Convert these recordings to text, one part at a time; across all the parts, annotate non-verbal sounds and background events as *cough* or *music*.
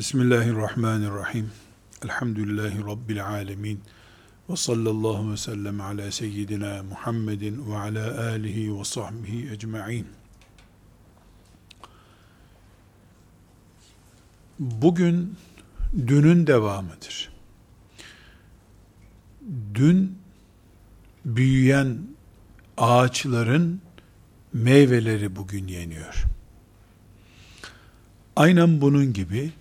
Bismillahirrahmanirrahim. Elhamdülillahi Rabbil alemin. Ve sallallahu ve sellem ala seyyidina Muhammedin ve ala alihi ve sahbihi ecma'in. Bugün dünün devamıdır. Dün büyüyen ağaçların meyveleri bugün yeniyor. Aynen bunun gibi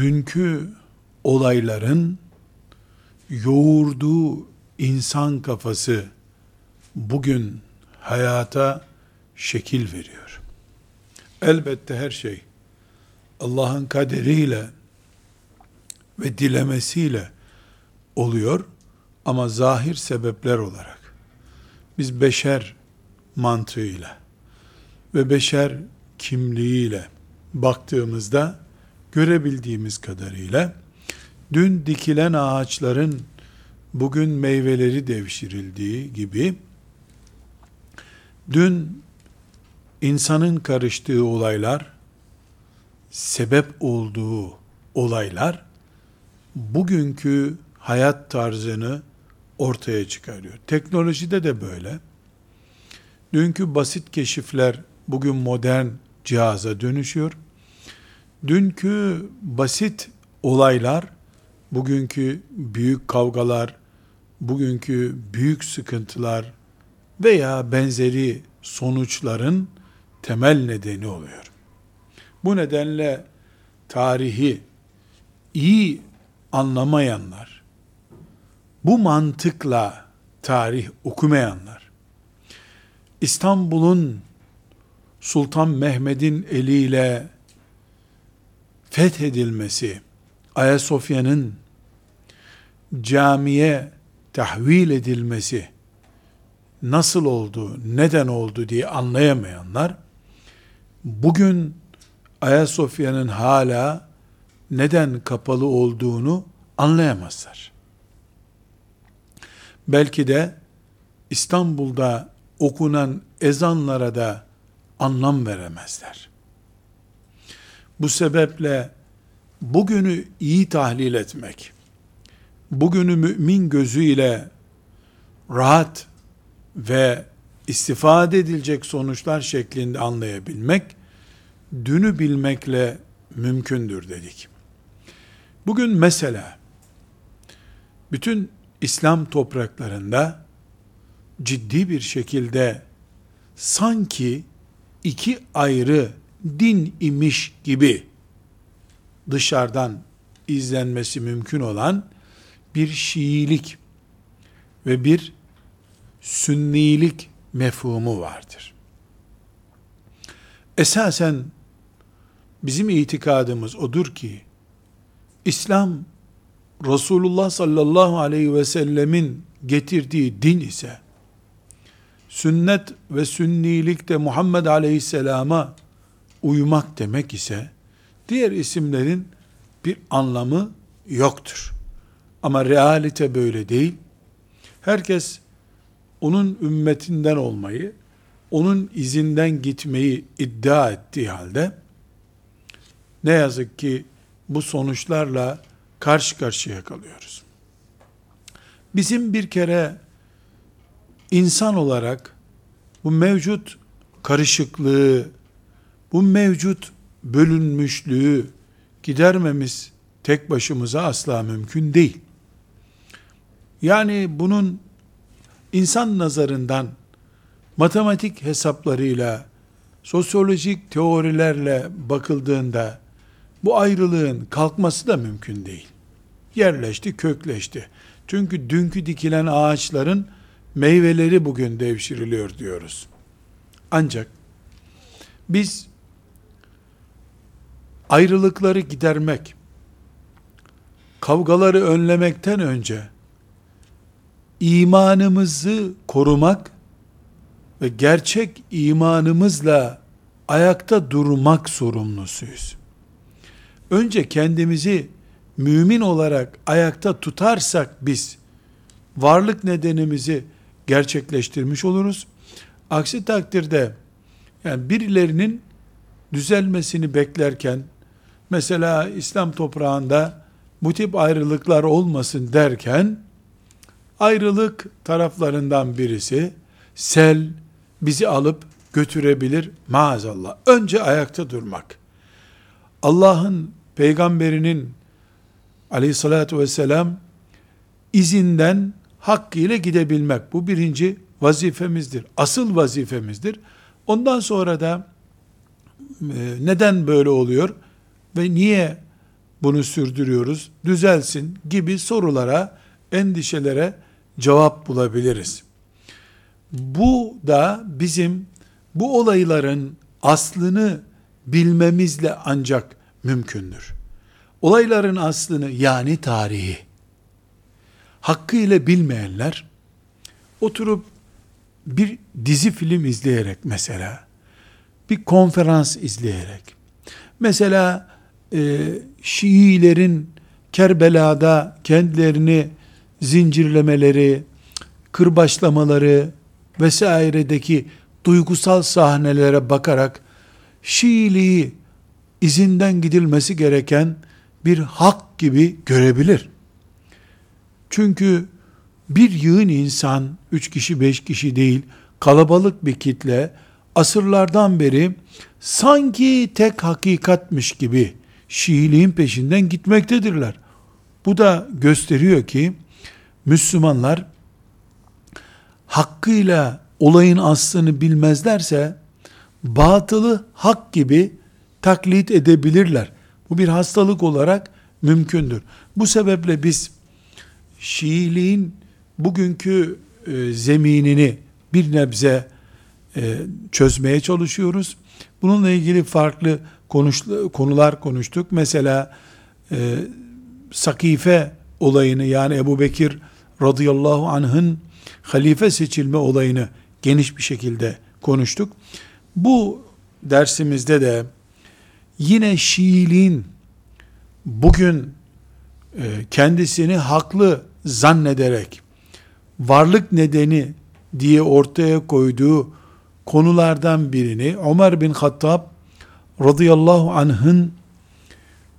dünkü olayların yoğurduğu insan kafası bugün hayata şekil veriyor. Elbette her şey Allah'ın kaderiyle ve dilemesiyle oluyor ama zahir sebepler olarak biz beşer mantığıyla ve beşer kimliğiyle baktığımızda görebildiğimiz kadarıyla dün dikilen ağaçların bugün meyveleri devşirildiği gibi dün insanın karıştığı olaylar sebep olduğu olaylar bugünkü hayat tarzını ortaya çıkarıyor. Teknolojide de böyle. Dünkü basit keşifler bugün modern cihaza dönüşüyor. Dünkü basit olaylar, bugünkü büyük kavgalar, bugünkü büyük sıkıntılar veya benzeri sonuçların temel nedeni oluyor. Bu nedenle tarihi iyi anlamayanlar, bu mantıkla tarih okumayanlar, İstanbul'un Sultan Mehmet'in eliyle fethedilmesi, Ayasofya'nın camiye tahvil edilmesi nasıl oldu, neden oldu diye anlayamayanlar, bugün Ayasofya'nın hala neden kapalı olduğunu anlayamazlar. Belki de İstanbul'da okunan ezanlara da anlam veremezler. Bu sebeple bugünü iyi tahlil etmek, bugünü mümin gözüyle rahat ve istifade edilecek sonuçlar şeklinde anlayabilmek, dünü bilmekle mümkündür dedik. Bugün mesela, bütün İslam topraklarında ciddi bir şekilde sanki iki ayrı din imiş gibi dışarıdan izlenmesi mümkün olan bir Şiilik ve bir Sünnilik mefhumu vardır. Esasen bizim itikadımız odur ki İslam Resulullah sallallahu aleyhi ve sellemin getirdiği din ise sünnet ve sünnilik de Muhammed aleyhisselama uymak demek ise diğer isimlerin bir anlamı yoktur. Ama realite böyle değil. Herkes onun ümmetinden olmayı, onun izinden gitmeyi iddia ettiği halde ne yazık ki bu sonuçlarla karşı karşıya kalıyoruz. Bizim bir kere insan olarak bu mevcut karışıklığı, bu mevcut bölünmüşlüğü gidermemiz tek başımıza asla mümkün değil. Yani bunun insan nazarından matematik hesaplarıyla, sosyolojik teorilerle bakıldığında bu ayrılığın kalkması da mümkün değil. Yerleşti, kökleşti. Çünkü dünkü dikilen ağaçların meyveleri bugün devşiriliyor diyoruz. Ancak biz ayrılıkları gidermek, kavgaları önlemekten önce imanımızı korumak ve gerçek imanımızla ayakta durmak sorumlusuyuz. Önce kendimizi mümin olarak ayakta tutarsak biz varlık nedenimizi gerçekleştirmiş oluruz. Aksi takdirde yani birilerinin düzelmesini beklerken mesela İslam toprağında bu tip ayrılıklar olmasın derken ayrılık taraflarından birisi sel bizi alıp götürebilir maazallah. Önce ayakta durmak. Allah'ın peygamberinin aleyhissalatü vesselam izinden hakkıyla gidebilmek. Bu birinci vazifemizdir. Asıl vazifemizdir. Ondan sonra da e, neden böyle oluyor ve niye bunu sürdürüyoruz, düzelsin gibi sorulara, endişelere cevap bulabiliriz. Bu da bizim bu olayların aslını bilmemizle ancak mümkündür. Olayların aslını yani tarihi hakkıyla bilmeyenler oturup bir dizi film izleyerek mesela bir konferans izleyerek mesela e, Şiilerin Kerbela'da kendilerini zincirlemeleri, kırbaçlamaları vesairedeki duygusal sahnelere bakarak Şiiliği izinden gidilmesi gereken bir hak gibi görebilir. Çünkü bir yığın insan, üç kişi beş kişi değil, kalabalık bir kitle, asırlardan beri sanki tek hakikatmiş gibi Şiiliğin peşinden gitmektedirler. Bu da gösteriyor ki Müslümanlar hakkıyla olayın aslını bilmezlerse batılı hak gibi taklit edebilirler. Bu bir hastalık olarak mümkündür. Bu sebeple biz Şiiliğin bugünkü e, zeminini bir nebze e, çözmeye çalışıyoruz. Bununla ilgili farklı konuş, konular konuştuk. Mesela e, Sakife olayını yani Ebu Bekir radıyallahu anh'ın halife seçilme olayını geniş bir şekilde konuştuk. Bu dersimizde de yine Şiiliğin bugün e, kendisini haklı zannederek varlık nedeni diye ortaya koyduğu konulardan birini Ömer bin Hattab radıyallahu anh'ın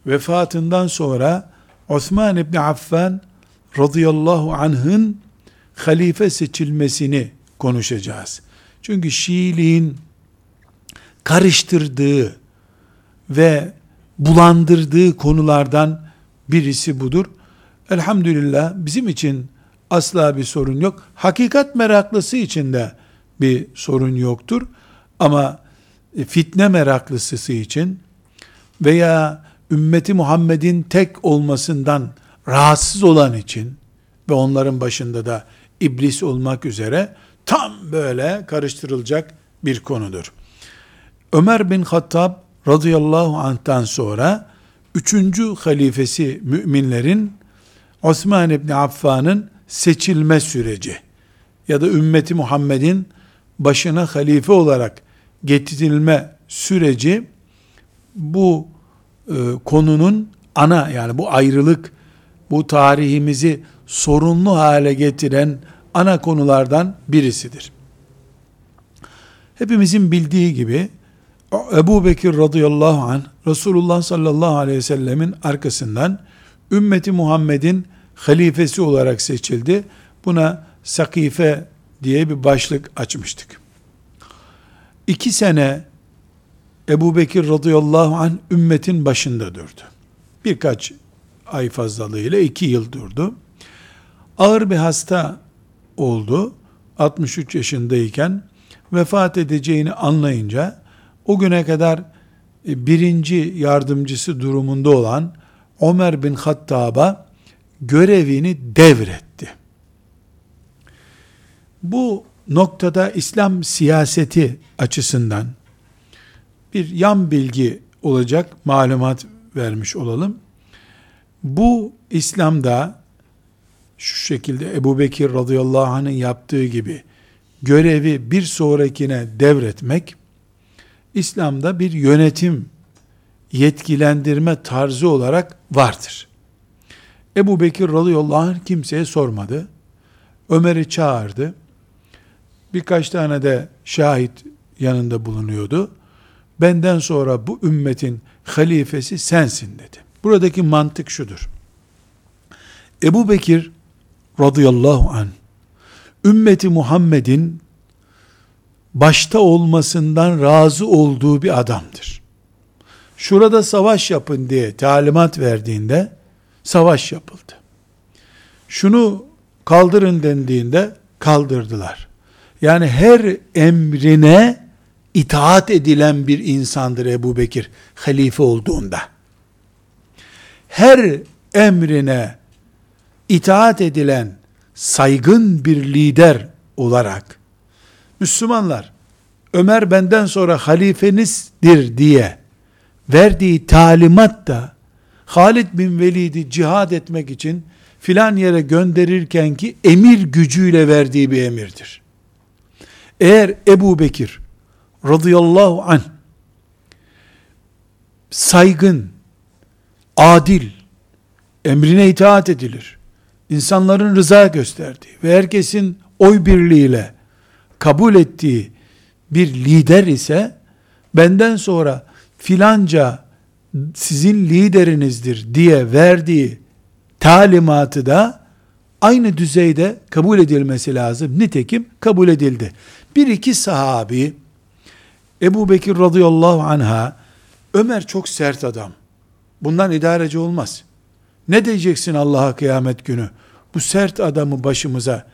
vefatından sonra Osman İbni Affan radıyallahu anh'ın halife seçilmesini konuşacağız. Çünkü Şiiliğin karıştırdığı ve bulandırdığı konulardan birisi budur. Elhamdülillah bizim için asla bir sorun yok. Hakikat meraklısı için de bir sorun yoktur. Ama fitne meraklısı için veya ümmeti Muhammed'in tek olmasından rahatsız olan için ve onların başında da iblis olmak üzere tam böyle karıştırılacak bir konudur. Ömer bin Hattab radıyallahu anh'tan sonra üçüncü halifesi müminlerin Osman İbni Affan'ın seçilme süreci ya da ümmeti Muhammed'in başına halife olarak getirilme süreci bu e, konunun ana yani bu ayrılık bu tarihimizi sorunlu hale getiren ana konulardan birisidir. Hepimizin bildiği gibi Ebu Bekir radıyallahu anh Resulullah sallallahu aleyhi ve sellemin arkasından ümmeti Muhammed'in halifesi olarak seçildi. Buna Sakife diye bir başlık açmıştık. İki sene Ebu Bekir radıyallahu anh ümmetin başında durdu. Birkaç ay fazlalığıyla iki yıl durdu. Ağır bir hasta oldu. 63 yaşındayken vefat edeceğini anlayınca o güne kadar e, birinci yardımcısı durumunda olan Ömer bin Hattab'a görevini devretti. Bu noktada İslam siyaseti açısından bir yan bilgi olacak malumat vermiş olalım. Bu İslam'da şu şekilde Ebu Bekir radıyallahu anh'ın yaptığı gibi görevi bir sonrakine devretmek İslam'da bir yönetim yetkilendirme tarzı olarak vardır. Ebu Bekir radıyallahu anh kimseye sormadı. Ömer'i çağırdı. Birkaç tane de şahit yanında bulunuyordu. Benden sonra bu ümmetin halifesi sensin dedi. Buradaki mantık şudur. Ebu Bekir radıyallahu an ümmeti Muhammed'in başta olmasından razı olduğu bir adamdır. Şurada savaş yapın diye talimat verdiğinde savaş yapıldı. Şunu kaldırın dendiğinde kaldırdılar. Yani her emrine itaat edilen bir insandır Ebu Bekir halife olduğunda. Her emrine itaat edilen saygın bir lider olarak Müslümanlar Ömer benden sonra halifenizdir diye verdiği talimat da Halid bin Velid'i cihad etmek için filan yere gönderirken ki emir gücüyle verdiği bir emirdir. Eğer Ebu Bekir radıyallahu anh saygın, adil, emrine itaat edilir. insanların rıza gösterdiği ve herkesin oy birliğiyle kabul ettiği bir lider ise benden sonra filanca sizin liderinizdir diye verdiği talimatı da aynı düzeyde kabul edilmesi lazım. Nitekim kabul edildi. Bir iki sahabi Ebu Bekir radıyallahu anha Ömer çok sert adam. Bundan idareci olmaz. Ne diyeceksin Allah'a kıyamet günü? Bu sert adamı başımıza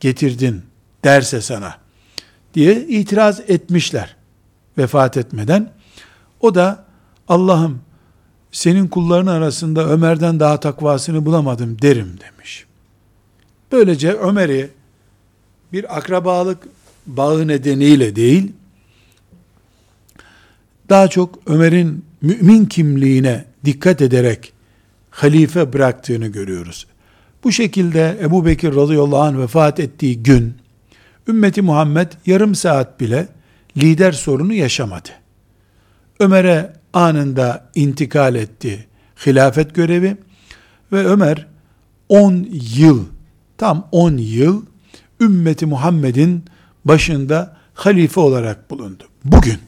getirdin derse sana diye itiraz etmişler vefat etmeden. O da Allah'ım senin kulların arasında Ömer'den daha takvasını bulamadım derim demiş. Böylece Ömer'i bir akrabalık bağı nedeniyle değil, daha çok Ömer'in mümin kimliğine dikkat ederek halife bıraktığını görüyoruz. Bu şekilde Ebu Bekir radıyallahu anh vefat ettiği gün, ümmeti Muhammed yarım saat bile lider sorunu yaşamadı. Ömer'e anında intikal etti hilafet görevi ve Ömer 10 yıl, tam 10 yıl ümmeti Muhammed'in başında halife olarak bulundu. Bugün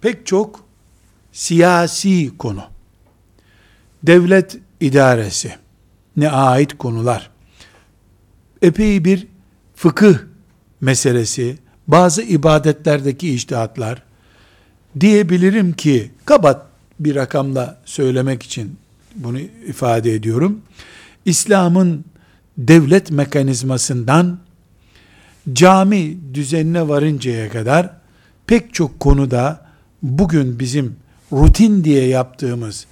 pek çok siyasi konu, devlet idaresi ne ait konular, epey bir fıkıh meselesi, bazı ibadetlerdeki iştihatlar, diyebilirim ki, kabat bir rakamla söylemek için bunu ifade ediyorum. İslam'ın devlet mekanizmasından cami düzenine varıncaya kadar pek çok konuda bugün bizim rutin diye yaptığımız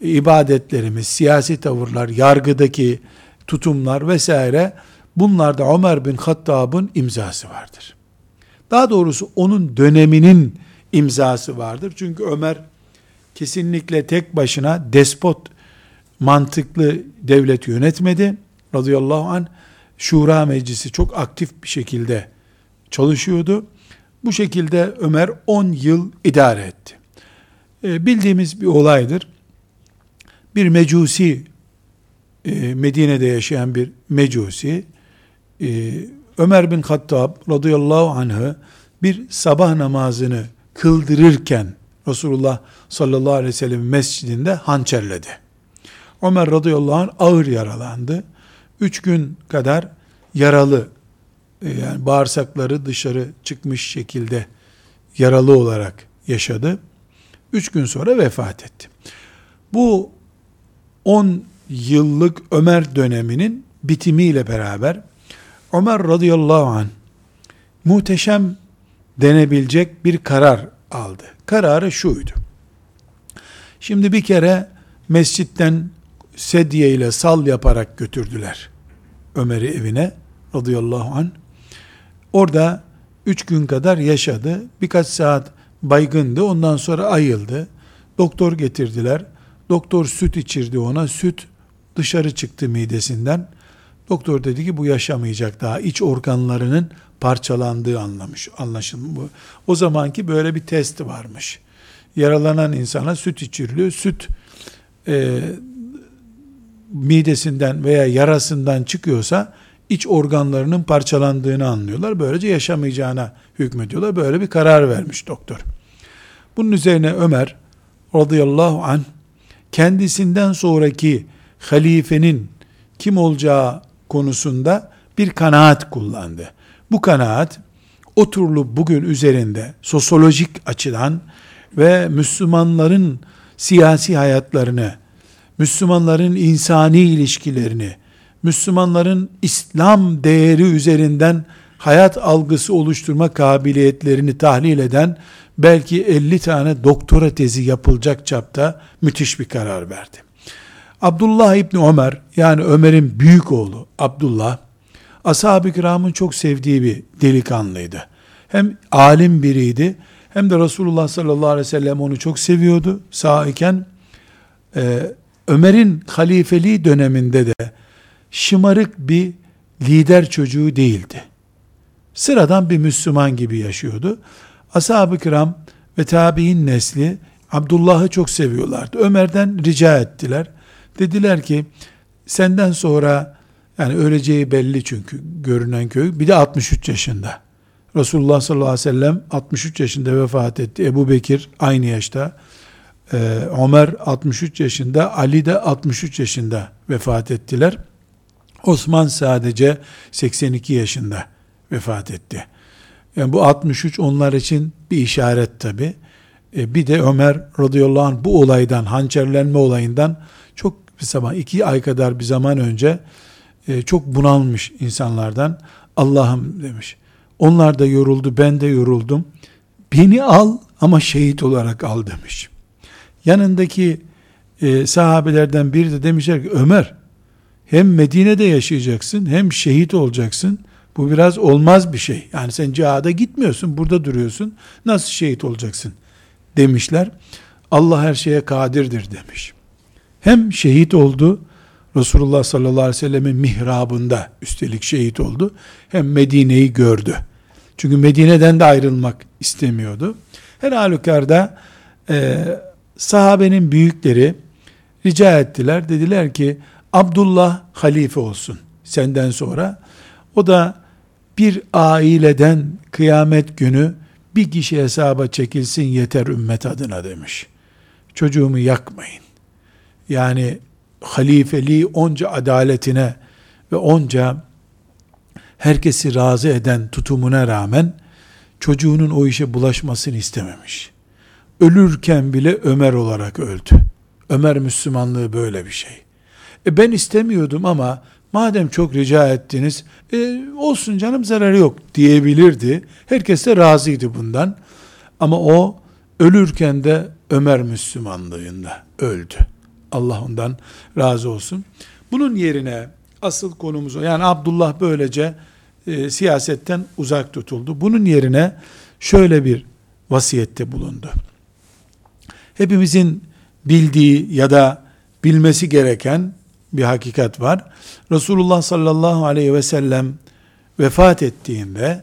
ibadetlerimiz, siyasi tavırlar, yargıdaki tutumlar vesaire bunlarda Ömer bin Hattab'ın imzası vardır. Daha doğrusu onun döneminin imzası vardır. Çünkü Ömer kesinlikle tek başına despot mantıklı devlet yönetmedi. Radıyallahu anh Şura Meclisi çok aktif bir şekilde çalışıyordu. Bu şekilde Ömer 10 yıl idare etti. E, bildiğimiz bir olaydır. Bir mecusi, e, Medine'de yaşayan bir mecusi, e, Ömer bin Hattab radıyallahu anh'ı bir sabah namazını kıldırırken Resulullah sallallahu aleyhi ve sellem mescidinde hançerledi. Ömer radıyallahu anh ağır yaralandı. Üç gün kadar yaralı, e, yani bağırsakları dışarı çıkmış şekilde yaralı olarak yaşadı. Üç gün sonra vefat etti. Bu 10 yıllık Ömer döneminin bitimiyle beraber Ömer radıyallahu anh muhteşem denebilecek bir karar aldı. Kararı şuydu. Şimdi bir kere mescitten sedye ile sal yaparak götürdüler Ömer'i evine radıyallahu an. Orada üç gün kadar yaşadı. Birkaç saat baygındı. Ondan sonra ayıldı. Doktor getirdiler. Doktor süt içirdi ona. Süt dışarı çıktı midesinden. Doktor dedi ki bu yaşamayacak daha. İç organlarının parçalandığı anlamış, anlaşılmış. O zamanki böyle bir test varmış. Yaralanan insana süt içiriliyor. Süt e, midesinden veya yarasından çıkıyorsa iç organlarının parçalandığını anlıyorlar. Böylece yaşamayacağına hükmediyorlar. Böyle bir karar vermiş doktor. Bunun üzerine Ömer radıyallahu anh kendisinden sonraki halifenin kim olacağı konusunda bir kanaat kullandı. Bu kanaat oturulup bugün üzerinde sosyolojik açıdan ve Müslümanların siyasi hayatlarını, Müslümanların insani ilişkilerini, Müslümanların İslam değeri üzerinden hayat algısı oluşturma kabiliyetlerini tahlil eden belki 50 tane doktora tezi yapılacak çapta müthiş bir karar verdi. Abdullah İbni Ömer yani Ömer'in büyük oğlu Abdullah ashab-ı kiramın çok sevdiği bir delikanlıydı. Hem alim biriydi hem de Resulullah sallallahu aleyhi ve sellem onu çok seviyordu sağ iken. Ee, Ömer'in halifeliği döneminde de şımarık bir lider çocuğu değildi. Sıradan bir Müslüman gibi yaşıyordu. Ashab-ı kiram ve tabi'in nesli Abdullah'ı çok seviyorlardı. Ömer'den rica ettiler. Dediler ki senden sonra yani öleceği belli çünkü görünen köy. Bir de 63 yaşında. Resulullah sallallahu aleyhi ve sellem 63 yaşında vefat etti. Ebu Bekir aynı yaşta. Ee, Ömer 63 yaşında, Ali de 63 yaşında vefat ettiler. Osman sadece 82 yaşında vefat etti. Yani bu 63 onlar için bir işaret tabi. E, bir de Ömer radıyallahu anh bu olaydan, hançerlenme olayından çok bir zaman, iki ay kadar bir zaman önce e, çok bunalmış insanlardan Allah'ım demiş. Onlar da yoruldu, ben de yoruldum. Beni al ama şehit olarak al demiş. Yanındaki e, sahabelerden biri de demişler ki Ömer hem Medine'de yaşayacaksın hem şehit olacaksın. Bu biraz olmaz bir şey. Yani sen cihada gitmiyorsun, burada duruyorsun. Nasıl şehit olacaksın? Demişler. Allah her şeye kadirdir demiş. Hem şehit oldu, Resulullah sallallahu aleyhi ve sellemin mihrabında üstelik şehit oldu. Hem Medine'yi gördü. Çünkü Medine'den de ayrılmak istemiyordu. Her halükarda e, sahabenin büyükleri rica ettiler. Dediler ki Abdullah halife olsun senden sonra. O da bir aileden kıyamet günü bir kişi hesaba çekilsin yeter ümmet adına demiş. Çocuğumu yakmayın. Yani halifeliği onca adaletine ve onca herkesi razı eden tutumuna rağmen çocuğunun o işe bulaşmasını istememiş. Ölürken bile Ömer olarak öldü. Ömer Müslümanlığı böyle bir şey. E ben istemiyordum ama madem çok rica ettiniz, e, olsun canım zararı yok diyebilirdi. Herkes de razıydı bundan. Ama o ölürken de Ömer Müslümanlığında öldü. Allah ondan razı olsun. Bunun yerine asıl konumuz o. Yani Abdullah böylece e, siyasetten uzak tutuldu. Bunun yerine şöyle bir vasiyette bulundu. Hepimizin bildiği ya da bilmesi gereken bir hakikat var. Resulullah sallallahu aleyhi ve sellem vefat ettiğinde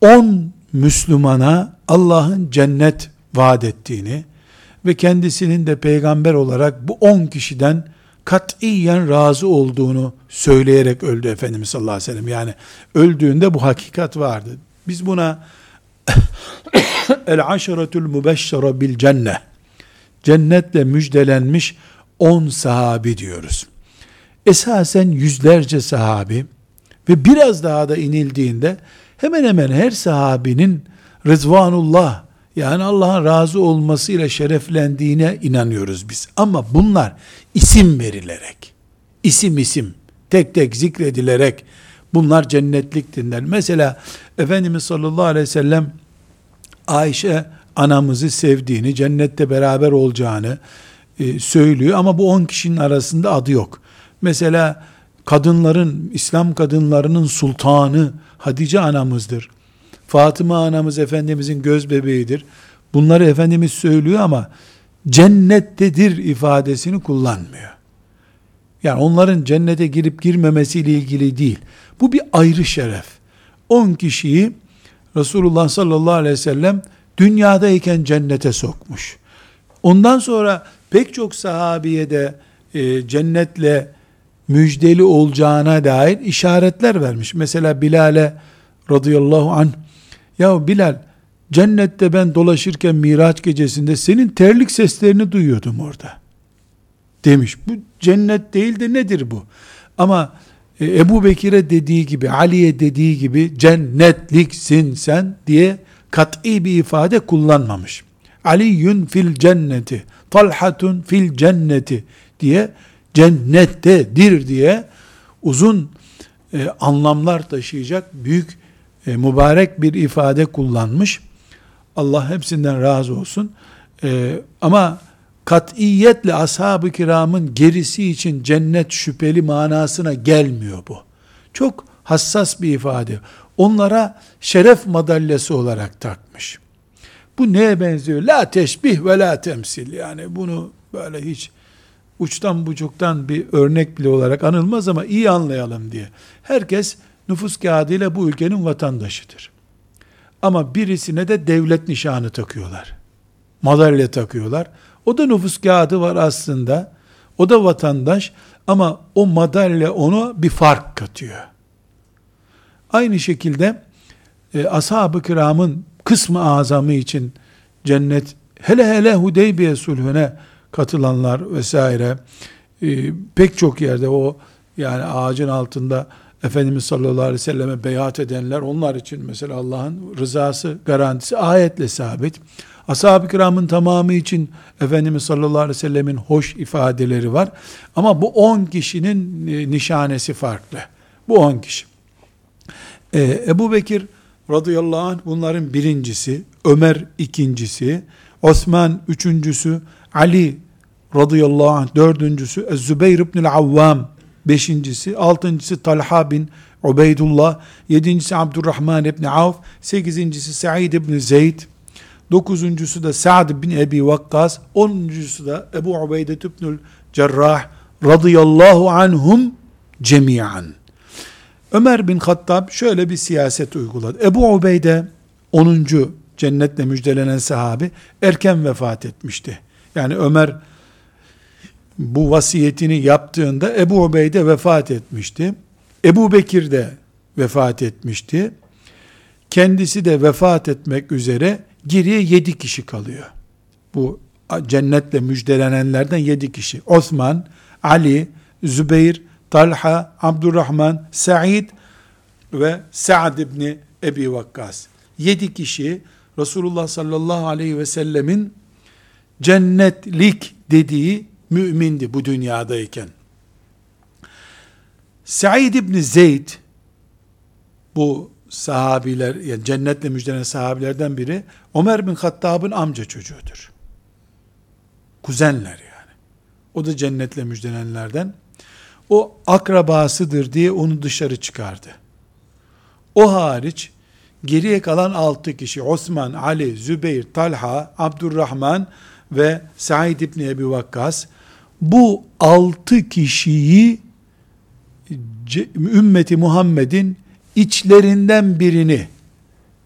10 Müslümana Allah'ın cennet vaat ettiğini ve kendisinin de peygamber olarak bu 10 kişiden katiyen razı olduğunu söyleyerek öldü Efendimiz sallallahu aleyhi ve sellem. Yani öldüğünde bu hakikat vardı. Biz buna *coughs* el aşeretul mübeşşere bil cennet cennetle müjdelenmiş 10 sahabi diyoruz. Esasen yüzlerce sahabi ve biraz daha da inildiğinde hemen hemen her sahabinin Rızvanullah yani Allah'ın razı olmasıyla şereflendiğine inanıyoruz biz. Ama bunlar isim verilerek, isim isim, tek tek zikredilerek bunlar cennetliktirler. Mesela Efendimiz sallallahu aleyhi ve sellem Ayşe anamızı sevdiğini, cennette beraber olacağını e, söylüyor ama bu on kişinin arasında adı yok. Mesela kadınların, İslam kadınlarının sultanı Hatice anamızdır. Fatıma anamız Efendimizin göz bebeğidir. Bunları Efendimiz söylüyor ama cennettedir ifadesini kullanmıyor. Yani onların cennete girip girmemesiyle ilgili değil. Bu bir ayrı şeref. 10 kişiyi Resulullah sallallahu aleyhi ve sellem dünyadayken cennete sokmuş. Ondan sonra pek çok sahabiye de e, cennetle müjdeli olacağına dair işaretler vermiş. Mesela Bilal'e radıyallahu anh ya Bilal Cennette ben dolaşırken Miraç gecesinde senin terlik seslerini duyuyordum orada. Demiş. Bu cennet değil de nedir bu? Ama e, Ebu Bekir'e dediği gibi, Ali'ye dediği gibi cennetliksin sen diye kat'i bir ifade kullanmamış. Aliyyün fil cenneti, talhatun fil cenneti diye cennettedir diye uzun e, anlamlar taşıyacak büyük e, mübarek bir ifade kullanmış. Allah hepsinden razı olsun. E, ama katiyetle ashab-ı kiramın gerisi için cennet şüpheli manasına gelmiyor bu. Çok hassas bir ifade. Onlara şeref madalyası olarak takmış. Bu neye benziyor? La teşbih ve la temsil. Yani bunu böyle hiç uçtan bucuktan bir örnek bile olarak anılmaz ama iyi anlayalım diye. Herkes nüfus kağıdıyla bu ülkenin vatandaşıdır. Ama birisine de devlet nişanı takıyorlar. Madalya takıyorlar. O da nüfus kağıdı var aslında. O da vatandaş ama o madalya ona bir fark katıyor. Aynı şekilde e, ashab-ı kiramın kısmı azamı için cennet hele hele Hudeybiye sulhüne katılanlar vesaire e, pek çok yerde o yani ağacın altında Efendimiz sallallahu aleyhi ve selleme beyat edenler onlar için mesela Allah'ın rızası garantisi ayetle sabit. Ashab-ı kiramın tamamı için Efendimiz sallallahu aleyhi ve sellemin hoş ifadeleri var. Ama bu 10 kişinin e, nişanesi farklı. Bu 10 kişi. Ee, Ebu Bekir radıyallahu anh bunların birincisi, Ömer ikincisi, Osman üçüncüsü, Ali radıyallahu anh dördüncüsü, Zübeyir ibn Avvam beşincisi, altıncısı Talha bin Ubeydullah, yedincisi Abdurrahman ibn Avf, sekizincisi Sa'id ibn Zeyd, dokuzuncusu da Sa'd bin Ebi Vakkas, onuncusu da Ebu Ubeyde ibnül Cerrah radıyallahu anhum cemiyan. Ömer bin Hattab şöyle bir siyaset uyguladı. Ebu Ubeyde 10. cennetle müjdelenen sahabi erken vefat etmişti. Yani Ömer bu vasiyetini yaptığında Ebu Ubeyde vefat etmişti. Ebu Bekir de vefat etmişti. Kendisi de vefat etmek üzere geriye yedi kişi kalıyor. Bu cennetle müjdelenenlerden yedi kişi. Osman, Ali, Zübeyir, Talha, Abdurrahman, Sa'id ve Sa'd ibni Ebi Vakkas. Yedi kişi Resulullah sallallahu aleyhi ve sellemin cennetlik dediği mümindi bu dünyadayken. Said ibn Zeyd bu sahabiler yani cennetle müjdelenen sahabilerden biri Ömer bin Hattab'ın amca çocuğudur. Kuzenler yani. O da cennetle müjdelenenlerden. O akrabasıdır diye onu dışarı çıkardı. O hariç geriye kalan altı kişi Osman, Ali, Zübeyir, Talha, Abdurrahman ve Said İbni Ebi Vakkas bu altı kişiyi ümmeti Muhammed'in içlerinden birini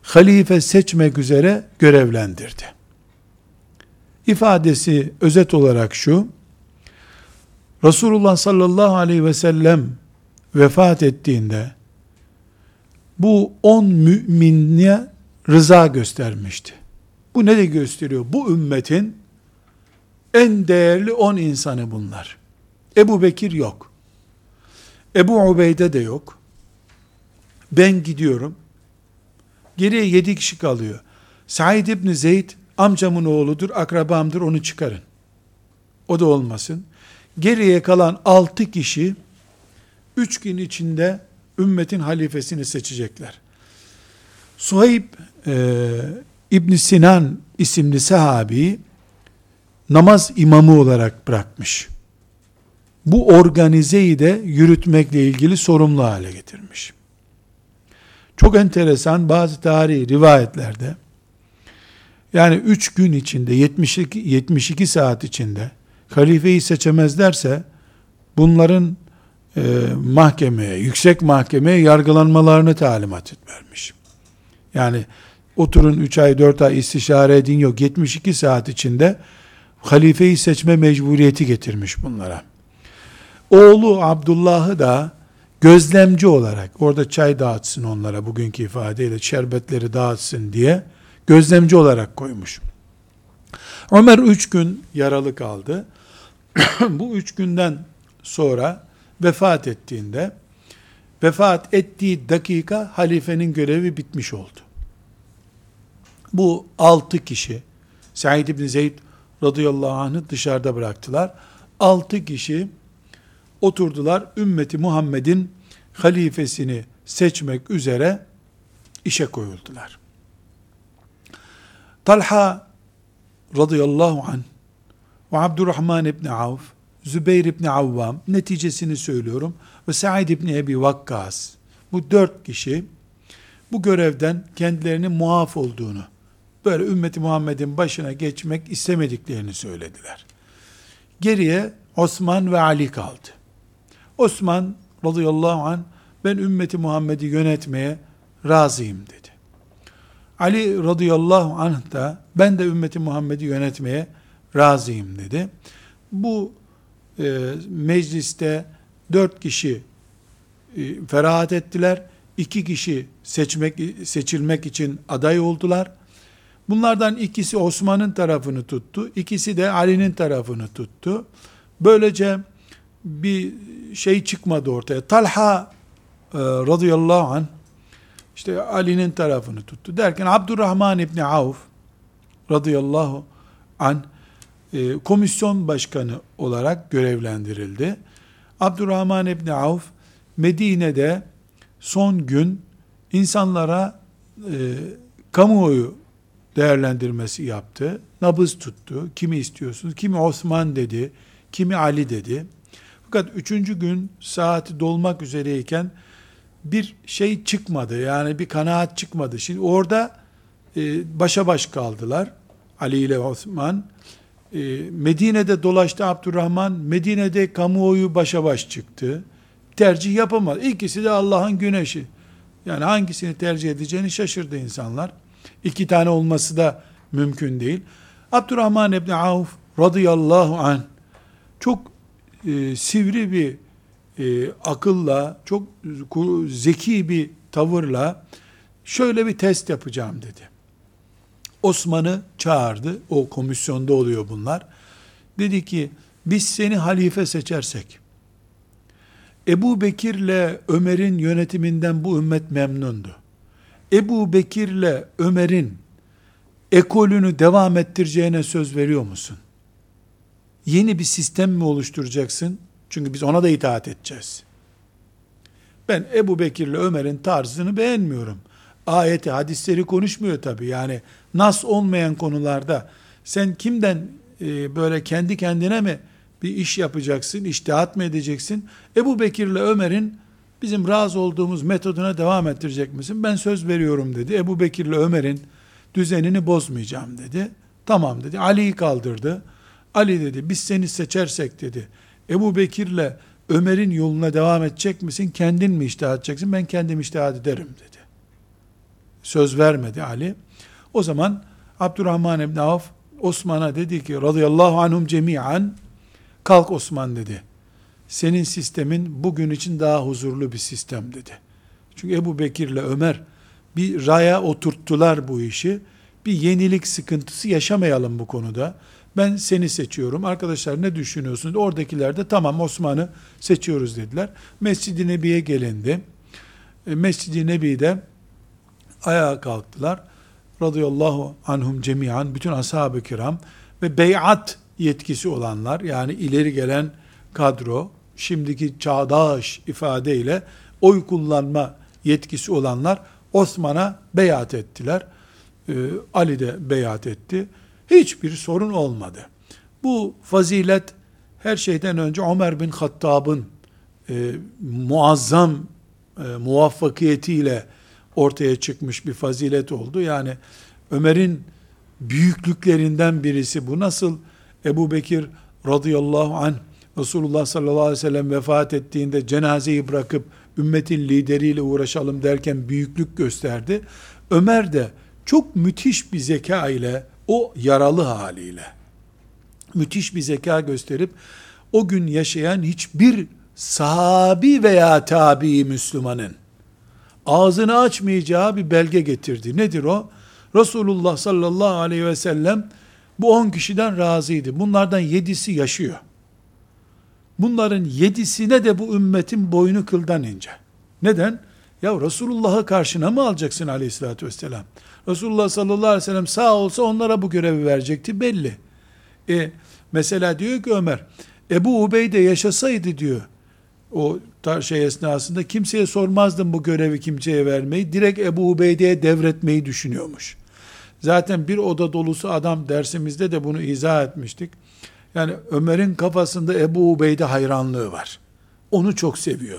halife seçmek üzere görevlendirdi. İfadesi özet olarak şu, Resulullah sallallahu aleyhi ve sellem vefat ettiğinde bu on müminliğe rıza göstermişti. Bu ne de gösteriyor? Bu ümmetin en değerli on insanı bunlar. Ebu Bekir yok. Ebu Ubeyde de yok. Ben gidiyorum. Geriye yedi kişi kalıyor. Said İbni Zeyd amcamın oğludur, akrabamdır onu çıkarın. O da olmasın. Geriye kalan altı kişi üç gün içinde ümmetin halifesini seçecekler. Suheyb e, İbn Sinan isimli sahabi namaz imamı olarak bırakmış. Bu organizeyi de yürütmekle ilgili sorumlu hale getirmiş. Çok enteresan bazı tarihi rivayetlerde yani 3 gün içinde 72, 72 saat içinde halifeyi seçemezlerse bunların e, mahkemeye, yüksek mahkemeye yargılanmalarını talimat vermiş. Yani oturun 3 ay 4 ay istişare edin yok 72 saat içinde halifeyi seçme mecburiyeti getirmiş bunlara. Oğlu Abdullah'ı da gözlemci olarak orada çay dağıtsın onlara bugünkü ifadeyle şerbetleri dağıtsın diye gözlemci olarak koymuş. Ömer üç gün yaralı kaldı. *coughs* Bu üç günden sonra vefat ettiğinde vefat ettiği dakika halifenin görevi bitmiş oldu. Bu altı kişi Said İbni Zeyd radıyallahu anh'ı dışarıda bıraktılar. Altı kişi oturdular ümmeti Muhammed'in halifesini seçmek üzere işe koyuldular. Talha radıyallahu anh Abdurrahman İbni Avf, Zübeyir İbni Avvam, neticesini söylüyorum, ve Said İbni Ebi Vakkas, bu dört kişi, bu görevden kendilerinin muaf olduğunu, böyle ümmeti Muhammed'in başına geçmek istemediklerini söylediler. Geriye Osman ve Ali kaldı. Osman radıyallahu anh ben ümmeti Muhammed'i yönetmeye razıyım dedi. Ali radıyallahu anh da ben de ümmeti Muhammed'i yönetmeye razıyım dedi. Bu e, mecliste dört kişi e, ferahat ettiler. iki kişi seçmek seçilmek için aday oldular. Bunlardan ikisi Osman'ın tarafını tuttu. ikisi de Ali'nin tarafını tuttu. Böylece bir şey çıkmadı ortaya. Talha e, radıyallahu anh işte Ali'nin tarafını tuttu. Derken Abdurrahman İbni Avf radıyallahu anh e, komisyon başkanı olarak görevlendirildi. Abdurrahman İbni Avf Medine'de son gün insanlara e, kamuoyu değerlendirmesi yaptı. Nabız tuttu. Kimi istiyorsunuz? Kimi Osman dedi, kimi Ali dedi. Fakat üçüncü gün saati dolmak üzereyken bir şey çıkmadı. Yani bir kanaat çıkmadı. Şimdi orada e, başa baş kaldılar. Ali ile Osman. E, Medine'de dolaştı Abdurrahman. Medine'de kamuoyu başa baş çıktı. Tercih yapamadı. İkisi de Allah'ın güneşi. Yani hangisini tercih edeceğini şaşırdı insanlar. İki tane olması da mümkün değil. Abdurrahman İbni Avf radıyallahu anh çok e, sivri bir e, akılla, çok zeki bir tavırla şöyle bir test yapacağım dedi. Osman'ı çağırdı. O komisyonda oluyor bunlar. Dedi ki biz seni halife seçersek Ebu Bekir'le Ömer'in yönetiminden bu ümmet memnundu. Ebu Bekir'le Ömer'in ekolünü devam ettireceğine söz veriyor musun? Yeni bir sistem mi oluşturacaksın? Çünkü biz ona da itaat edeceğiz. Ben Ebu Bekir'le Ömer'in tarzını beğenmiyorum. Ayeti, hadisleri konuşmuyor tabi. Yani nas olmayan konularda sen kimden e, böyle kendi kendine mi bir iş yapacaksın, iştihat mı edeceksin? Ebu Bekir'le Ömer'in bizim razı olduğumuz metoduna devam ettirecek misin? Ben söz veriyorum dedi. Ebu Bekir'le Ömer'in düzenini bozmayacağım dedi. Tamam dedi. Ali'yi kaldırdı. Ali dedi biz seni seçersek dedi. Ebu Bekir'le Ömer'in yoluna devam edecek misin? Kendin mi iştihat edeceksin? Ben kendim iştihat ederim dedi. Söz vermedi Ali. O zaman Abdurrahman İbni Avf Osman'a dedi ki radıyallahu anhum cemiyan kalk Osman dedi. Senin sistemin bugün için daha huzurlu bir sistem dedi. Çünkü Ebu Bekir'le Ömer bir raya oturttular bu işi. Bir yenilik sıkıntısı yaşamayalım bu konuda. Ben seni seçiyorum. Arkadaşlar ne düşünüyorsunuz? Oradakiler de tamam Osman'ı seçiyoruz dediler. Mescid-i Nebi'ye gelindi. E, Mescid-i Nebi'de ayağa kalktılar. Radıyallahu anhum cemiyan bütün ashab-ı kiram ve beyat yetkisi olanlar yani ileri gelen kadro şimdiki çağdaş ifadeyle oy kullanma yetkisi olanlar Osman'a beyat ettiler. Ee, Ali de beyat etti. Hiçbir sorun olmadı. Bu fazilet her şeyden önce Ömer bin Hattab'ın e, muazzam e, muvaffakiyetiyle ortaya çıkmış bir fazilet oldu. Yani Ömer'in büyüklüklerinden birisi bu. Nasıl Ebu Bekir radıyallahu anh Resulullah sallallahu aleyhi ve sellem vefat ettiğinde cenazeyi bırakıp ümmetin lideriyle uğraşalım derken büyüklük gösterdi. Ömer de çok müthiş bir zeka ile o yaralı haliyle müthiş bir zeka gösterip o gün yaşayan hiçbir sahabi veya tabi Müslümanın ağzını açmayacağı bir belge getirdi. Nedir o? Resulullah sallallahu aleyhi ve sellem bu 10 kişiden razıydı. Bunlardan 7'si yaşıyor. Bunların 7'sine de bu ümmetin boynu kıldan ince. Neden? Ya Resulullah'ı karşına mı alacaksın aleyhissalatü vesselam? Resulullah sallallahu aleyhi ve sellem sağ olsa onlara bu görevi verecekti belli. E, mesela diyor ki Ömer, Ebu Ubeyde yaşasaydı diyor, o şey esnasında kimseye sormazdım bu görevi kimseye vermeyi, direkt Ebu Ubeyde'ye devretmeyi düşünüyormuş. Zaten bir oda dolusu adam dersimizde de bunu izah etmiştik. Yani Ömer'in kafasında Ebu Ubeyde hayranlığı var. Onu çok seviyor.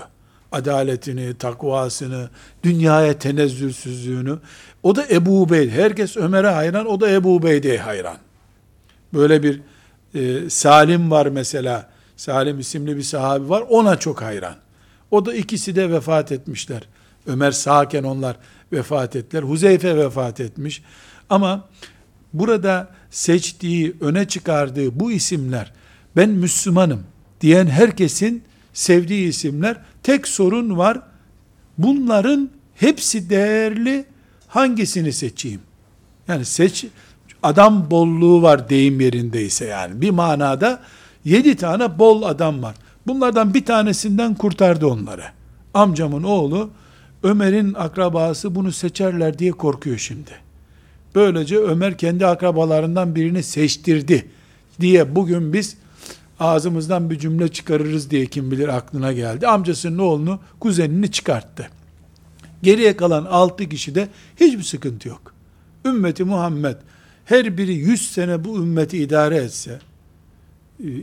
Adaletini, takvasını, dünyaya tenezzülsüzlüğünü. O da Ebu Ubeyde. Herkes Ömer'e hayran, o da Ebu Ubeyde'ye hayran. Böyle bir e, Salim var mesela. Salim isimli bir sahabi var. Ona çok hayran. O da ikisi de vefat etmişler. Ömer sağken onlar vefat ettiler. Huzeyfe vefat etmiş. Ama burada seçtiği, öne çıkardığı bu isimler ben Müslümanım diyen herkesin sevdiği isimler. Tek sorun var. Bunların hepsi değerli. Hangisini seçeyim? Yani seç adam bolluğu var deyim yerindeyse yani. Bir manada yedi tane bol adam var. Bunlardan bir tanesinden kurtardı onları. Amcamın oğlu Ömer'in akrabası bunu seçerler diye korkuyor şimdi. Böylece Ömer kendi akrabalarından birini seçtirdi diye bugün biz ağzımızdan bir cümle çıkarırız diye kim bilir aklına geldi. Amcasının oğlunu, kuzenini çıkarttı. Geriye kalan altı kişide hiçbir sıkıntı yok. Ümmeti Muhammed her biri yüz sene bu ümmeti idare etse,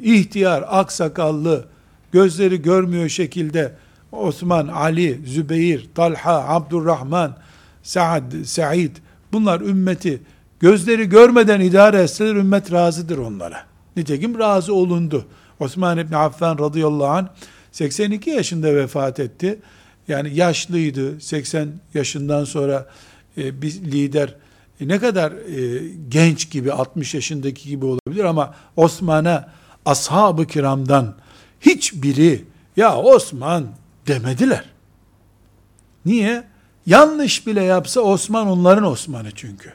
ihtiyar, aksakallı, gözleri görmüyor şekilde Osman, Ali, Zübeyir, Talha, Abdurrahman, Saad, Said bunlar ümmeti gözleri görmeden idare etseler ümmet razıdır onlara. Nitekim razı olundu. Osman İbni Affan radıyallahu anh 82 yaşında vefat etti. Yani yaşlıydı. 80 yaşından sonra e, bir lider e, ne kadar e, genç gibi 60 yaşındaki gibi olabilir ama Osman'a ashab-ı kiramdan hiçbiri ya Osman demediler. Niye? Yanlış bile yapsa Osman onların Osman'ı çünkü.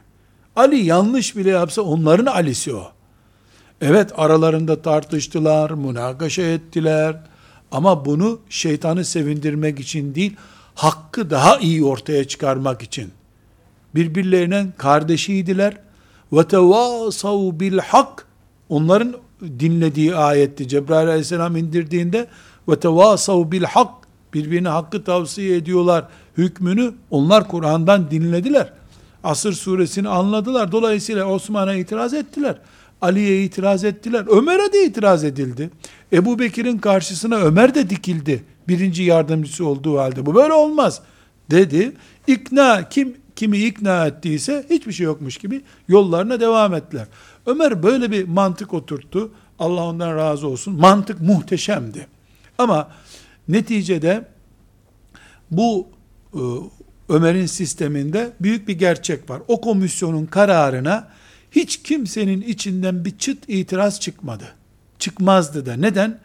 Ali yanlış bile yapsa onların Ali'si o. Evet aralarında tartıştılar, münakaşa ettiler. Ama bunu şeytanı sevindirmek için değil, hakkı daha iyi ortaya çıkarmak için. Birbirlerinin kardeşiydiler. Ve tevasav. Onların dinlediği ayetti. Cebrail aleyhisselam indirdiğinde ve tevasav bil hak. Birbirine hakkı tavsiye ediyorlar. Hükmünü onlar Kur'an'dan dinlediler. Asır suresini anladılar. Dolayısıyla Osman'a itiraz ettiler. Ali'ye itiraz ettiler. Ömer'e de itiraz edildi. Ebu Bekir'in karşısına Ömer de dikildi. Birinci yardımcısı olduğu halde. Bu böyle olmaz dedi. İkna kim kimi ikna ettiyse hiçbir şey yokmuş gibi yollarına devam ettiler. Ömer böyle bir mantık oturttu. Allah ondan razı olsun. Mantık muhteşemdi. Ama neticede bu e, Ömer'in sisteminde büyük bir gerçek var. O komisyonun kararına hiç kimsenin içinden bir çıt itiraz çıkmadı. Çıkmazdı da. Neden?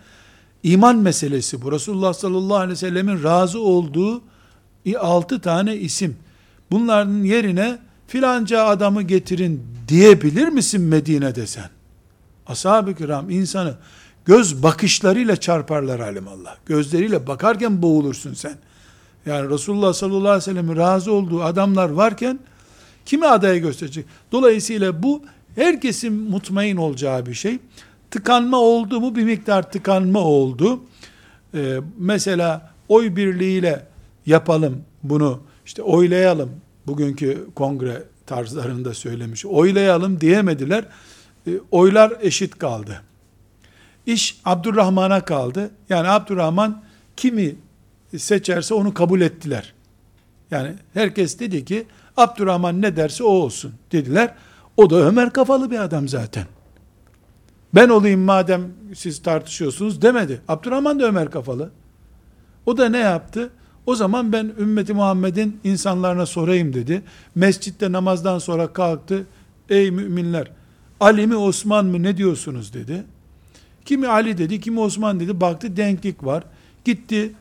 İman meselesi bu. Resulullah sallallahu aleyhi ve sellemin razı olduğu altı tane isim. Bunların yerine filanca adamı getirin diyebilir misin Medine'de sen? Ashab-ı kiram insanı göz bakışlarıyla çarparlar alimallah. Gözleriyle bakarken boğulursun sen. Yani Resulullah sallallahu aleyhi ve sellem'in razı olduğu adamlar varken Kimi adaya gösterecek? Dolayısıyla bu herkesin mutmain olacağı bir şey. Tıkanma oldu mu bir miktar tıkanma oldu. Ee, mesela oy birliğiyle yapalım bunu işte oylayalım bugünkü kongre tarzlarında söylemiş oylayalım diyemediler. Ee, oylar eşit kaldı. İş Abdurrahman'a kaldı. Yani Abdurrahman kimi seçerse onu kabul ettiler. Yani herkes dedi ki Abdurrahman ne derse o olsun dediler. O da Ömer kafalı bir adam zaten. Ben olayım madem siz tartışıyorsunuz demedi. Abdurrahman da Ömer kafalı. O da ne yaptı? O zaman ben ümmeti Muhammed'in insanlarına sorayım dedi. Mescitte namazdan sonra kalktı. Ey müminler Ali mi Osman mı ne diyorsunuz dedi. Kimi Ali dedi, kimi Osman dedi. Baktı denklik var. Gitti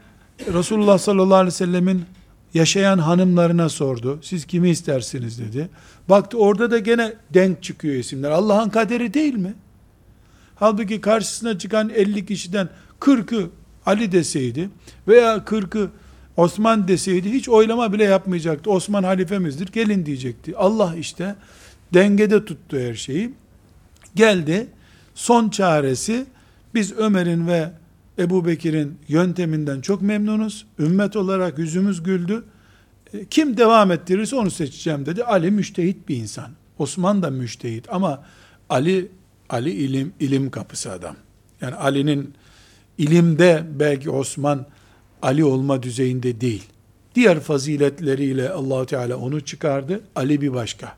Resulullah sallallahu aleyhi ve sellemin yaşayan hanımlarına sordu. Siz kimi istersiniz dedi. Baktı orada da gene denk çıkıyor isimler. Allah'ın kaderi değil mi? Halbuki karşısına çıkan 50 kişiden 40'ı Ali deseydi veya 40'ı Osman deseydi hiç oylama bile yapmayacaktı. Osman halifemizdir gelin diyecekti. Allah işte dengede tuttu her şeyi. Geldi son çaresi biz Ömer'in ve Ebu Bekir'in yönteminden çok memnunuz. Ümmet olarak yüzümüz güldü. E, kim devam ettirirse onu seçeceğim dedi. Ali müştehit bir insan. Osman da müştehit ama Ali Ali ilim ilim kapısı adam. Yani Ali'nin ilimde belki Osman Ali olma düzeyinde değil. Diğer faziletleriyle allah Teala onu çıkardı. Ali bir başka.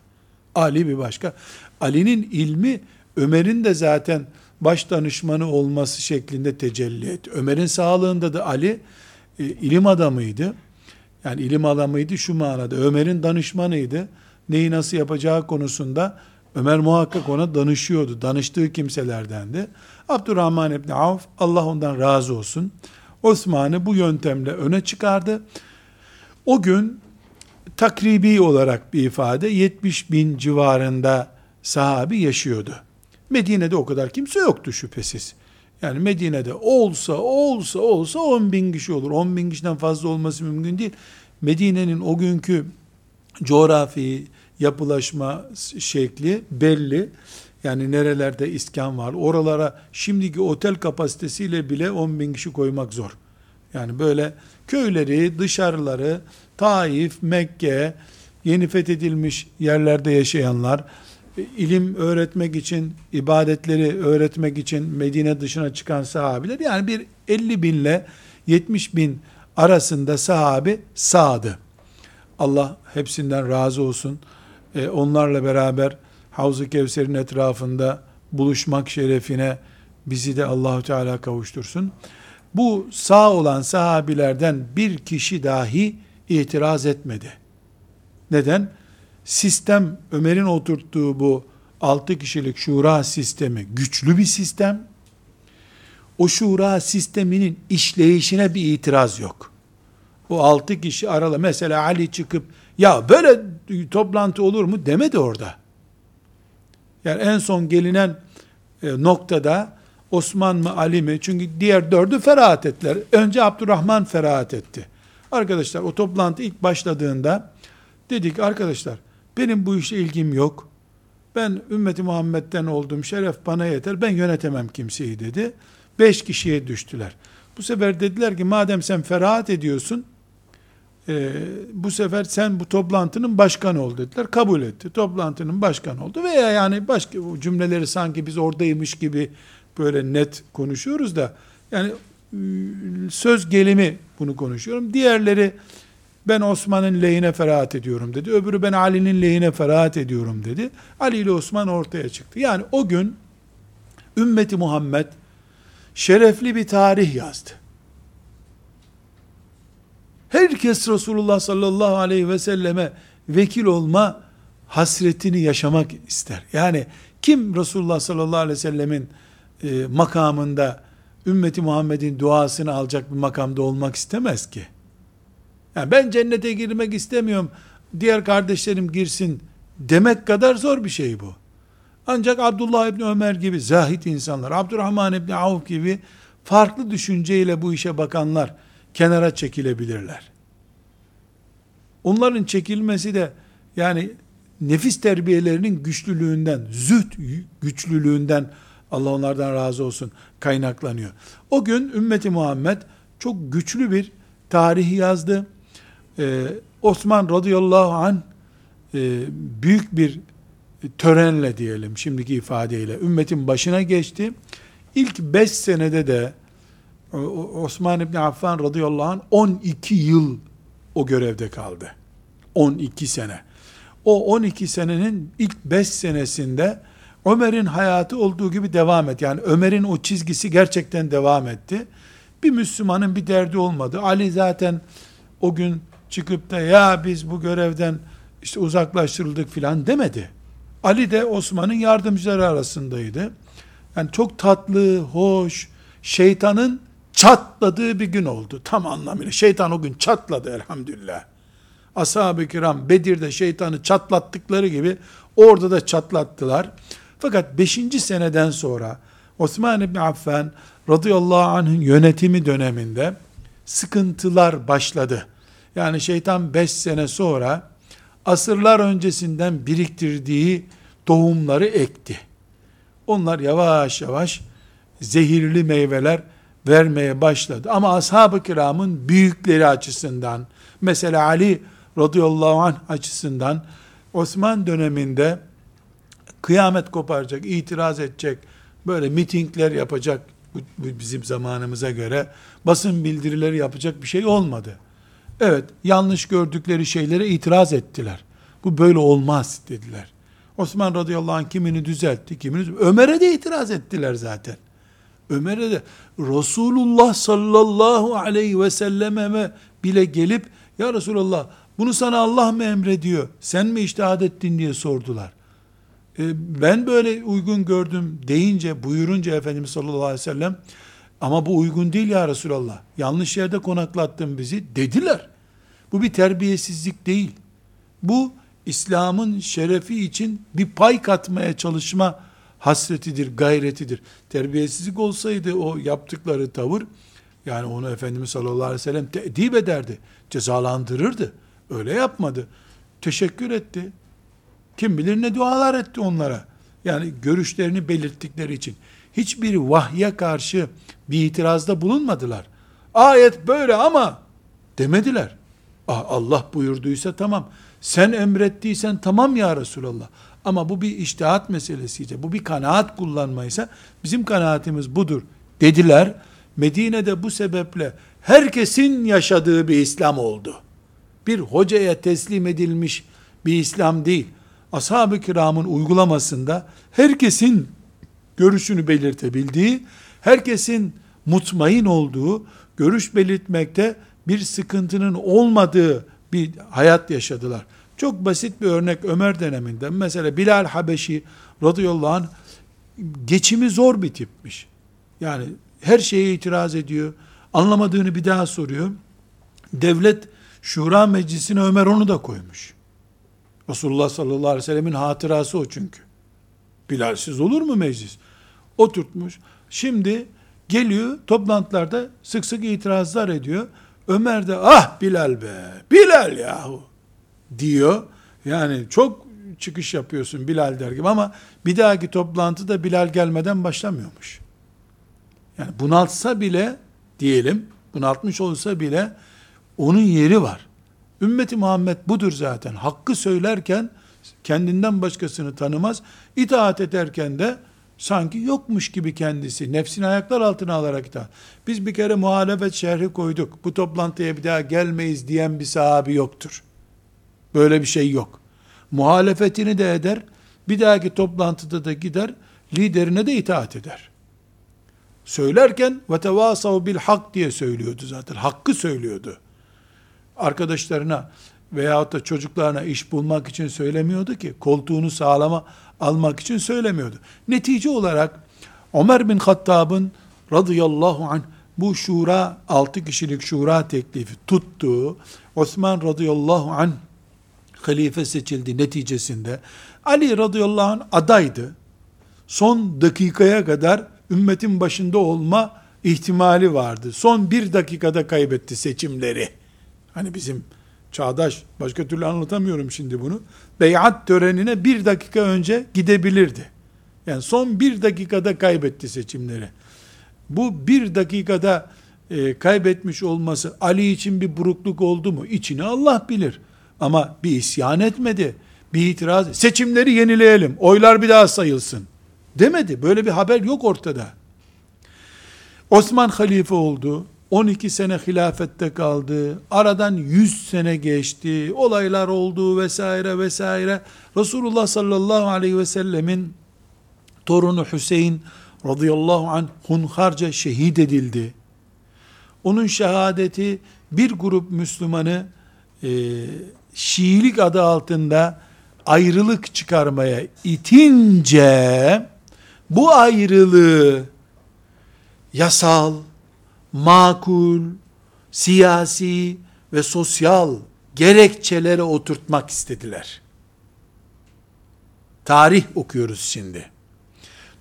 Ali bir başka. Ali'nin ilmi Ömer'in de zaten baş danışmanı olması şeklinde tecelli etti. Ömer'in sağlığında da Ali e, ilim adamıydı. Yani ilim adamıydı şu manada. Ömer'in danışmanıydı. Neyi nasıl yapacağı konusunda Ömer muhakkak ona danışıyordu. Danıştığı kimselerdendi. Abdurrahman İbni Avf Allah ondan razı olsun. Osman'ı bu yöntemle öne çıkardı. O gün takribi olarak bir ifade 70 bin civarında sahabi yaşıyordu. Medine'de o kadar kimse yoktu şüphesiz. Yani Medine'de olsa olsa olsa 10 bin kişi olur. 10 bin kişiden fazla olması mümkün değil. Medine'nin o günkü coğrafi yapılaşma şekli belli. Yani nerelerde iskan var. Oralara şimdiki otel kapasitesiyle bile 10 bin kişi koymak zor. Yani böyle köyleri, dışarıları, Taif, Mekke, yeni fethedilmiş yerlerde yaşayanlar, ilim öğretmek için, ibadetleri öğretmek için Medine dışına çıkan sahabiler, yani bir 50 binle 70 bin arasında sahabi sağdı. Allah hepsinden razı olsun. Ee, onlarla beraber Havz-ı Kevser'in etrafında buluşmak şerefine bizi de Allahu Teala kavuştursun. Bu sağ olan sahabilerden bir kişi dahi itiraz etmedi. Neden? Sistem Ömer'in oturttuğu bu altı kişilik şura sistemi güçlü bir sistem. O şura sisteminin işleyişine bir itiraz yok. O altı kişi aralı mesela Ali çıkıp ya böyle toplantı olur mu demedi orada. Yani en son gelinen e, noktada Osman mı Ali mi? Çünkü diğer dördü ferahat ettiler. Önce Abdurrahman ferahat etti. Arkadaşlar o toplantı ilk başladığında dedik arkadaşlar benim bu işe ilgim yok. Ben ümmeti Muhammed'den oldum. Şeref bana yeter. Ben yönetemem kimseyi dedi. Beş kişiye düştüler. Bu sefer dediler ki madem sen ferahat ediyorsun e, bu sefer sen bu toplantının başkanı ol dediler. Kabul etti. Toplantının başkanı oldu. Veya yani başka cümleleri sanki biz oradaymış gibi böyle net konuşuyoruz da yani ıı, söz gelimi bunu konuşuyorum. Diğerleri ben Osman'ın lehine ferahat ediyorum dedi. Öbürü ben Ali'nin lehine ferahat ediyorum dedi. Ali ile Osman ortaya çıktı. Yani o gün ümmeti Muhammed şerefli bir tarih yazdı. Herkes Resulullah sallallahu aleyhi ve selleme vekil olma hasretini yaşamak ister. Yani kim Resulullah sallallahu aleyhi ve sellemin e, makamında ümmeti Muhammed'in duasını alacak bir makamda olmak istemez ki. Yani ben cennete girmek istemiyorum, diğer kardeşlerim girsin demek kadar zor bir şey bu. Ancak Abdullah İbni Ömer gibi zahit insanlar, Abdurrahman İbni Avf gibi farklı düşünceyle bu işe bakanlar kenara çekilebilirler. Onların çekilmesi de yani nefis terbiyelerinin güçlülüğünden, züht güçlülüğünden Allah onlardan razı olsun kaynaklanıyor. O gün ümmeti Muhammed çok güçlü bir tarihi yazdı. Ee, Osman radıyallahu an e, büyük bir törenle diyelim şimdiki ifadeyle ümmetin başına geçti. İlk 5 senede de Osman İbni Affan radıyallahu anh 12 yıl o görevde kaldı. 12 sene. O 12 senenin ilk 5 senesinde Ömer'in hayatı olduğu gibi devam et. Yani Ömer'in o çizgisi gerçekten devam etti. Bir Müslümanın bir derdi olmadı. Ali zaten o gün çıkıp da ya biz bu görevden işte uzaklaştırıldık filan demedi. Ali de Osman'ın yardımcıları arasındaydı. Yani çok tatlı, hoş, şeytanın çatladığı bir gün oldu. Tam anlamıyla. Şeytan o gün çatladı elhamdülillah. ashab-ı kiram Bedir'de şeytanı çatlattıkları gibi orada da çatlattılar. Fakat 5. seneden sonra Osman İbni Affan radıyallahu anh'ın yönetimi döneminde sıkıntılar başladı. Yani şeytan 5 sene sonra asırlar öncesinden biriktirdiği tohumları ekti. Onlar yavaş yavaş zehirli meyveler vermeye başladı. Ama ashab-ı kiramın büyükleri açısından, mesela Ali radıyallahu anh açısından, Osman döneminde kıyamet koparacak, itiraz edecek, böyle mitingler yapacak, bizim zamanımıza göre basın bildirileri yapacak bir şey olmadı. Evet, yanlış gördükleri şeylere itiraz ettiler. Bu böyle olmaz dediler. Osman radıyallahu anh kimini düzeltti, kimini Ömer'e de itiraz ettiler zaten. Ömer'e de Resulullah sallallahu aleyhi ve selleme bile gelip ya Resulullah bunu sana Allah mı emrediyor? Sen mi iştihad ettin diye sordular. E, ben böyle uygun gördüm deyince, buyurunca Efendimiz sallallahu aleyhi ve sellem ama bu uygun değil ya Resulallah. Yanlış yerde konaklattın bizi dediler. Bu bir terbiyesizlik değil. Bu İslam'ın şerefi için bir pay katmaya çalışma hasretidir, gayretidir. Terbiyesizlik olsaydı o yaptıkları tavır, yani onu Efendimiz sallallahu aleyhi ve sellem teedip ederdi, cezalandırırdı. Öyle yapmadı. Teşekkür etti. Kim bilir ne dualar etti onlara. Yani görüşlerini belirttikleri için. Hiçbir vahye karşı bir itirazda bulunmadılar. Ayet böyle ama demediler. Ah, Allah buyurduysa tamam. Sen emrettiysen tamam ya Resulallah. Ama bu bir iştihat meselesiyse, bu bir kanaat kullanmaysa, bizim kanaatimiz budur dediler. Medine'de bu sebeple herkesin yaşadığı bir İslam oldu. Bir hocaya teslim edilmiş bir İslam değil. Ashab-ı kiramın uygulamasında herkesin görüşünü belirtebildiği, herkesin mutmain olduğu, görüş belirtmekte bir sıkıntının olmadığı bir hayat yaşadılar. Çok basit bir örnek Ömer döneminde. Mesela Bilal Habeşi radıyallahu anh geçimi zor bir tipmiş. Yani her şeye itiraz ediyor. Anlamadığını bir daha soruyor. Devlet Şura Meclisi'ne Ömer onu da koymuş. Resulullah sallallahu aleyhi ve sellemin hatırası o çünkü. Bilalsiz olur mu meclis? Oturtmuş. Şimdi geliyor toplantılarda sık sık itirazlar ediyor. Ömer de ah Bilal be, Bilal yahu diyor. Yani çok çıkış yapıyorsun Bilal der gibi ama bir dahaki toplantıda Bilal gelmeden başlamıyormuş. Yani bunaltsa bile diyelim, bunaltmış olsa bile onun yeri var. Ümmeti Muhammed budur zaten. Hakkı söylerken kendinden başkasını tanımaz. İtaat ederken de sanki yokmuş gibi kendisi. Nefsini ayaklar altına alarak itaat. Biz bir kere muhalefet şerhi koyduk. Bu toplantıya bir daha gelmeyiz diyen bir sahabi yoktur. Böyle bir şey yok. Muhalefetini de eder, bir dahaki toplantıda da gider, liderine de itaat eder. Söylerken ve tevasav bil hak diye söylüyordu zaten. Hakkı söylüyordu. Arkadaşlarına veyahut da çocuklarına iş bulmak için söylemiyordu ki. Koltuğunu sağlama almak için söylemiyordu. Netice olarak Ömer bin Hattab'ın radıyallahu anh bu şura, altı kişilik şura teklifi tuttuğu Osman radıyallahu anh halife seçildi neticesinde. Ali radıyallahu anh adaydı. Son dakikaya kadar ümmetin başında olma ihtimali vardı. Son bir dakikada kaybetti seçimleri. Hani bizim çağdaş, başka türlü anlatamıyorum şimdi bunu. Beyat törenine bir dakika önce gidebilirdi. Yani son bir dakikada kaybetti seçimleri. Bu bir dakikada e, kaybetmiş olması Ali için bir burukluk oldu mu? İçini Allah bilir. Ama bir isyan etmedi. Bir itiraz. Seçimleri yenileyelim. Oylar bir daha sayılsın. Demedi. Böyle bir haber yok ortada. Osman halife oldu. 12 sene hilafette kaldı. Aradan 100 sene geçti. Olaylar oldu vesaire vesaire. Resulullah sallallahu aleyhi ve sellemin torunu Hüseyin radıyallahu anh hunharca şehit edildi. Onun şehadeti bir grup Müslümanı e, Şiilik adı altında ayrılık çıkarmaya itince bu ayrılığı yasal, makul, siyasi ve sosyal gerekçelere oturtmak istediler. Tarih okuyoruz şimdi.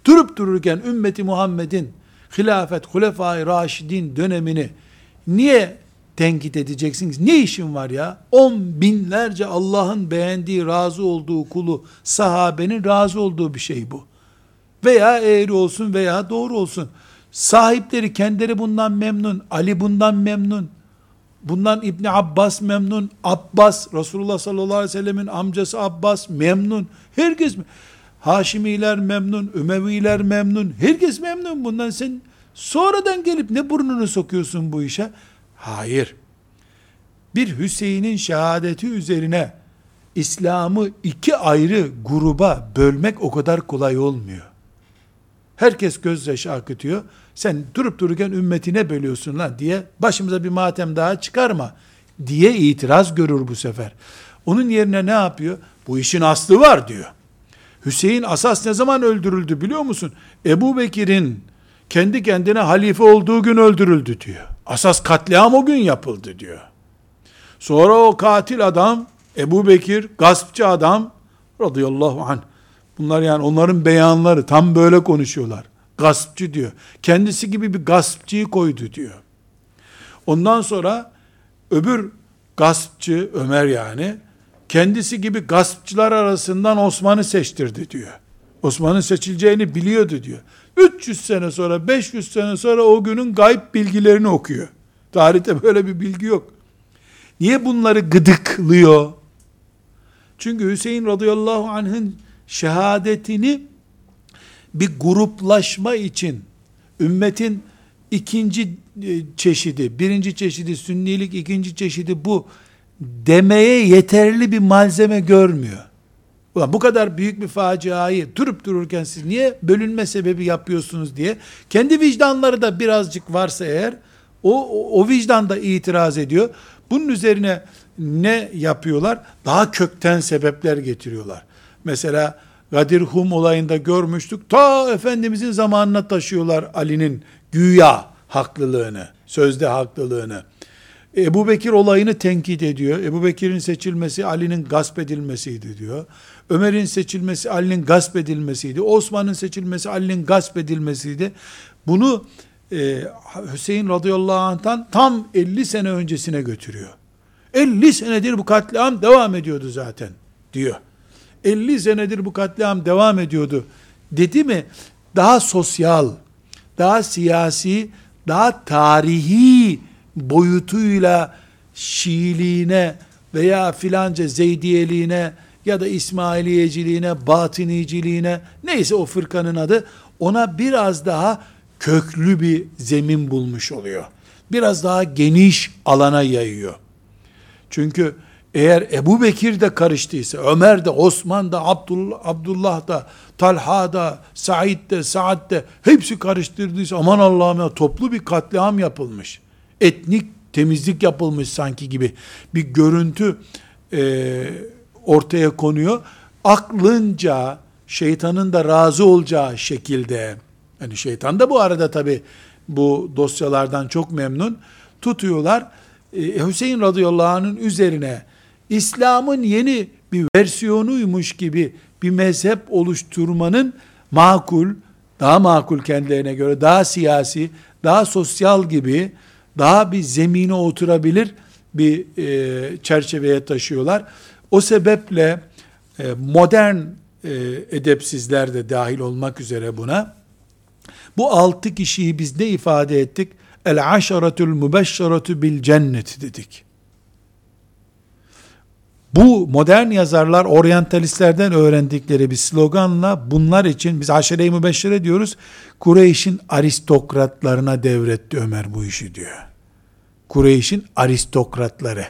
Durup dururken ümmeti Muhammed'in hilafet, hulefai raşidin dönemini niye tenkit edeceksiniz? Ne işin var ya? On binlerce Allah'ın beğendiği, razı olduğu kulu, sahabenin razı olduğu bir şey bu. Veya eğri olsun veya doğru olsun. Sahipleri kendileri bundan memnun, Ali bundan memnun, bundan İbni Abbas memnun, Abbas, Resulullah sallallahu aleyhi ve sellemin amcası Abbas memnun, herkes Haşimiler memnun, Ümeviler memnun, herkes memnun bundan sen sonradan gelip ne burnunu sokuyorsun bu işe? Hayır. Bir Hüseyin'in şehadeti üzerine İslam'ı iki ayrı gruba bölmek o kadar kolay olmuyor. Herkes gözyaşı akıtıyor. Sen durup dururken ümmetine bölüyorsun lan diye başımıza bir matem daha çıkarma diye itiraz görür bu sefer. Onun yerine ne yapıyor? Bu işin aslı var diyor. Hüseyin asas ne zaman öldürüldü biliyor musun? Ebu Bekir'in kendi kendine halife olduğu gün öldürüldü diyor. Asas katliam o gün yapıldı diyor. Sonra o katil adam, Ebu Bekir, gaspçı adam, radıyallahu anh, bunlar yani onların beyanları, tam böyle konuşuyorlar. Gaspçı diyor. Kendisi gibi bir gaspçıyı koydu diyor. Ondan sonra öbür gaspçı, Ömer yani, kendisi gibi gaspçılar arasından Osman'ı seçtirdi diyor. Osman'ın seçileceğini biliyordu diyor. 300 sene sonra, 500 sene sonra o günün gayb bilgilerini okuyor. Tarihte böyle bir bilgi yok. Niye bunları gıdıklıyor? Çünkü Hüseyin radıyallahu anh'ın şehadetini bir gruplaşma için ümmetin ikinci e, çeşidi, birinci çeşidi sünnilik, ikinci çeşidi bu demeye yeterli bir malzeme görmüyor. Ulan bu kadar büyük bir faciayı durup dururken siz niye bölünme sebebi yapıyorsunuz diye kendi vicdanları da birazcık varsa eğer o, o, o vicdan da itiraz ediyor. Bunun üzerine ne yapıyorlar? Daha kökten sebepler getiriyorlar. Mesela Gadir Hum olayında görmüştük. Ta Efendimizin zamanına taşıyorlar Ali'nin güya haklılığını, sözde haklılığını. Ebu Bekir olayını tenkit ediyor. Ebu Bekir'in seçilmesi Ali'nin gasp edilmesiydi diyor. Ömer'in seçilmesi Ali'nin gasp edilmesiydi. Osman'ın seçilmesi Ali'nin gasp edilmesiydi. Bunu e, Hüseyin radıyallahu anh'tan tam 50 sene öncesine götürüyor. 50 senedir bu katliam devam ediyordu zaten diyor. 50 senedir bu katliam devam ediyordu dedi mi daha sosyal, daha siyasi, daha tarihi boyutuyla Şiiliğine veya filanca Zeydiyeliğine ya da İsmailiyeciliğine, Batıniciliğine neyse o fırkanın adı ona biraz daha köklü bir zemin bulmuş oluyor. Biraz daha geniş alana yayıyor. Çünkü eğer Ebu Bekir de karıştıysa, Ömer de, Osman da, Abdullah, Abdullah da, Talha da, Said de, Saad de hepsi karıştırdıysa aman Allah'ım ya toplu bir katliam yapılmış. Etnik temizlik yapılmış sanki gibi bir görüntü e, ortaya konuyor. Aklınca şeytanın da razı olacağı şekilde yani şeytan da bu arada tabi bu dosyalardan çok memnun tutuyorlar. Ee, Hüseyin radıyallahu anh'ın üzerine İslam'ın yeni bir versiyonuymuş gibi bir mezhep oluşturmanın makul, daha makul kendilerine göre, daha siyasi, daha sosyal gibi, daha bir zemine oturabilir bir e, çerçeveye taşıyorlar. O sebeple e, modern e, edepsizler de dahil olmak üzere buna, bu altı kişiyi biz ne ifade ettik? El aşaretül mübeşşeretü bil cennet dedik. Bu modern yazarlar oryantalistlerden öğrendikleri bir sloganla bunlar için biz aşere-i mübeşşere diyoruz. Kureyş'in aristokratlarına devretti Ömer bu işi diyor. Kureyş'in aristokratları.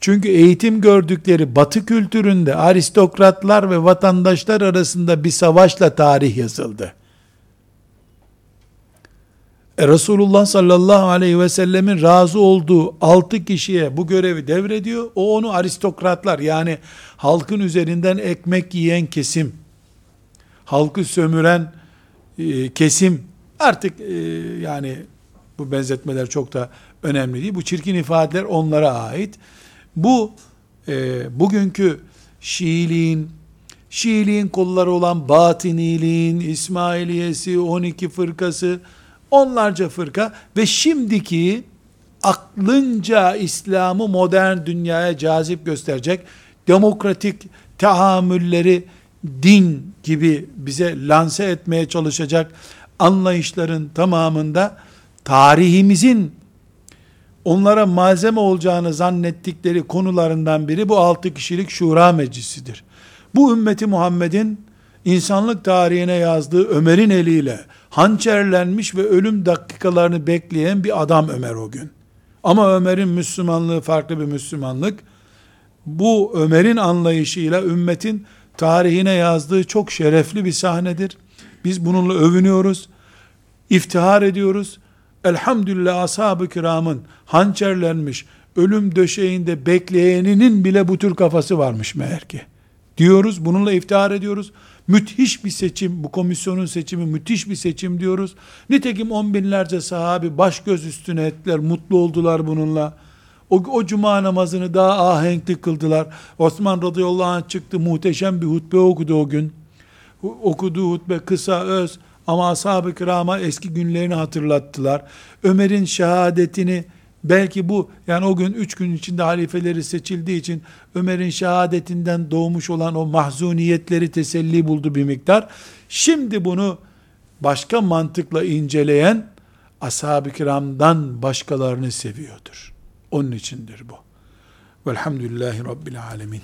Çünkü eğitim gördükleri batı kültüründe aristokratlar ve vatandaşlar arasında bir savaşla tarih yazıldı. E Resulullah sallallahu aleyhi ve sellemin razı olduğu altı kişiye bu görevi devrediyor. O onu aristokratlar yani halkın üzerinden ekmek yiyen kesim, halkı sömüren e, kesim artık e, yani Bu benzetmeler çok da önemli değil. Bu çirkin ifadeler onlara ait. Bu e, bugünkü Şiiliğin, Şiiliğin kolları olan Batiniliğin, İsmailiyesi, 12 fırkası, onlarca fırka ve şimdiki aklınca İslam'ı modern dünyaya cazip gösterecek demokratik tahammülleri din gibi bize lanse etmeye çalışacak anlayışların tamamında tarihimizin onlara malzeme olacağını zannettikleri konularından biri bu altı kişilik şura meclisidir. Bu ümmeti Muhammed'in insanlık tarihine yazdığı Ömer'in eliyle hançerlenmiş ve ölüm dakikalarını bekleyen bir adam Ömer o gün. Ama Ömer'in Müslümanlığı farklı bir Müslümanlık. Bu Ömer'in anlayışıyla ümmetin tarihine yazdığı çok şerefli bir sahnedir. Biz bununla övünüyoruz, iftihar ediyoruz. Elhamdülillah ashab-ı kiramın hançerlenmiş, ölüm döşeğinde bekleyeninin bile bu tür kafası varmış meğer ki. Diyoruz, bununla iftihar ediyoruz. Müthiş bir seçim, bu komisyonun seçimi müthiş bir seçim diyoruz. Nitekim on binlerce sahabi baş göz üstüne ettiler, mutlu oldular bununla. O, o cuma namazını daha ahenkli kıldılar. Osman radıyallahu anh çıktı, muhteşem bir hutbe okudu o gün. Okuduğu hutbe kısa, öz ama ashab-ı kirama eski günlerini hatırlattılar. Ömer'in şehadetini belki bu yani o gün üç gün içinde halifeleri seçildiği için Ömer'in şehadetinden doğmuş olan o mahzuniyetleri teselli buldu bir miktar. Şimdi bunu başka mantıkla inceleyen ashab-ı kiramdan başkalarını seviyordur. Onun içindir bu. Velhamdülillahi Rabbil Alemin.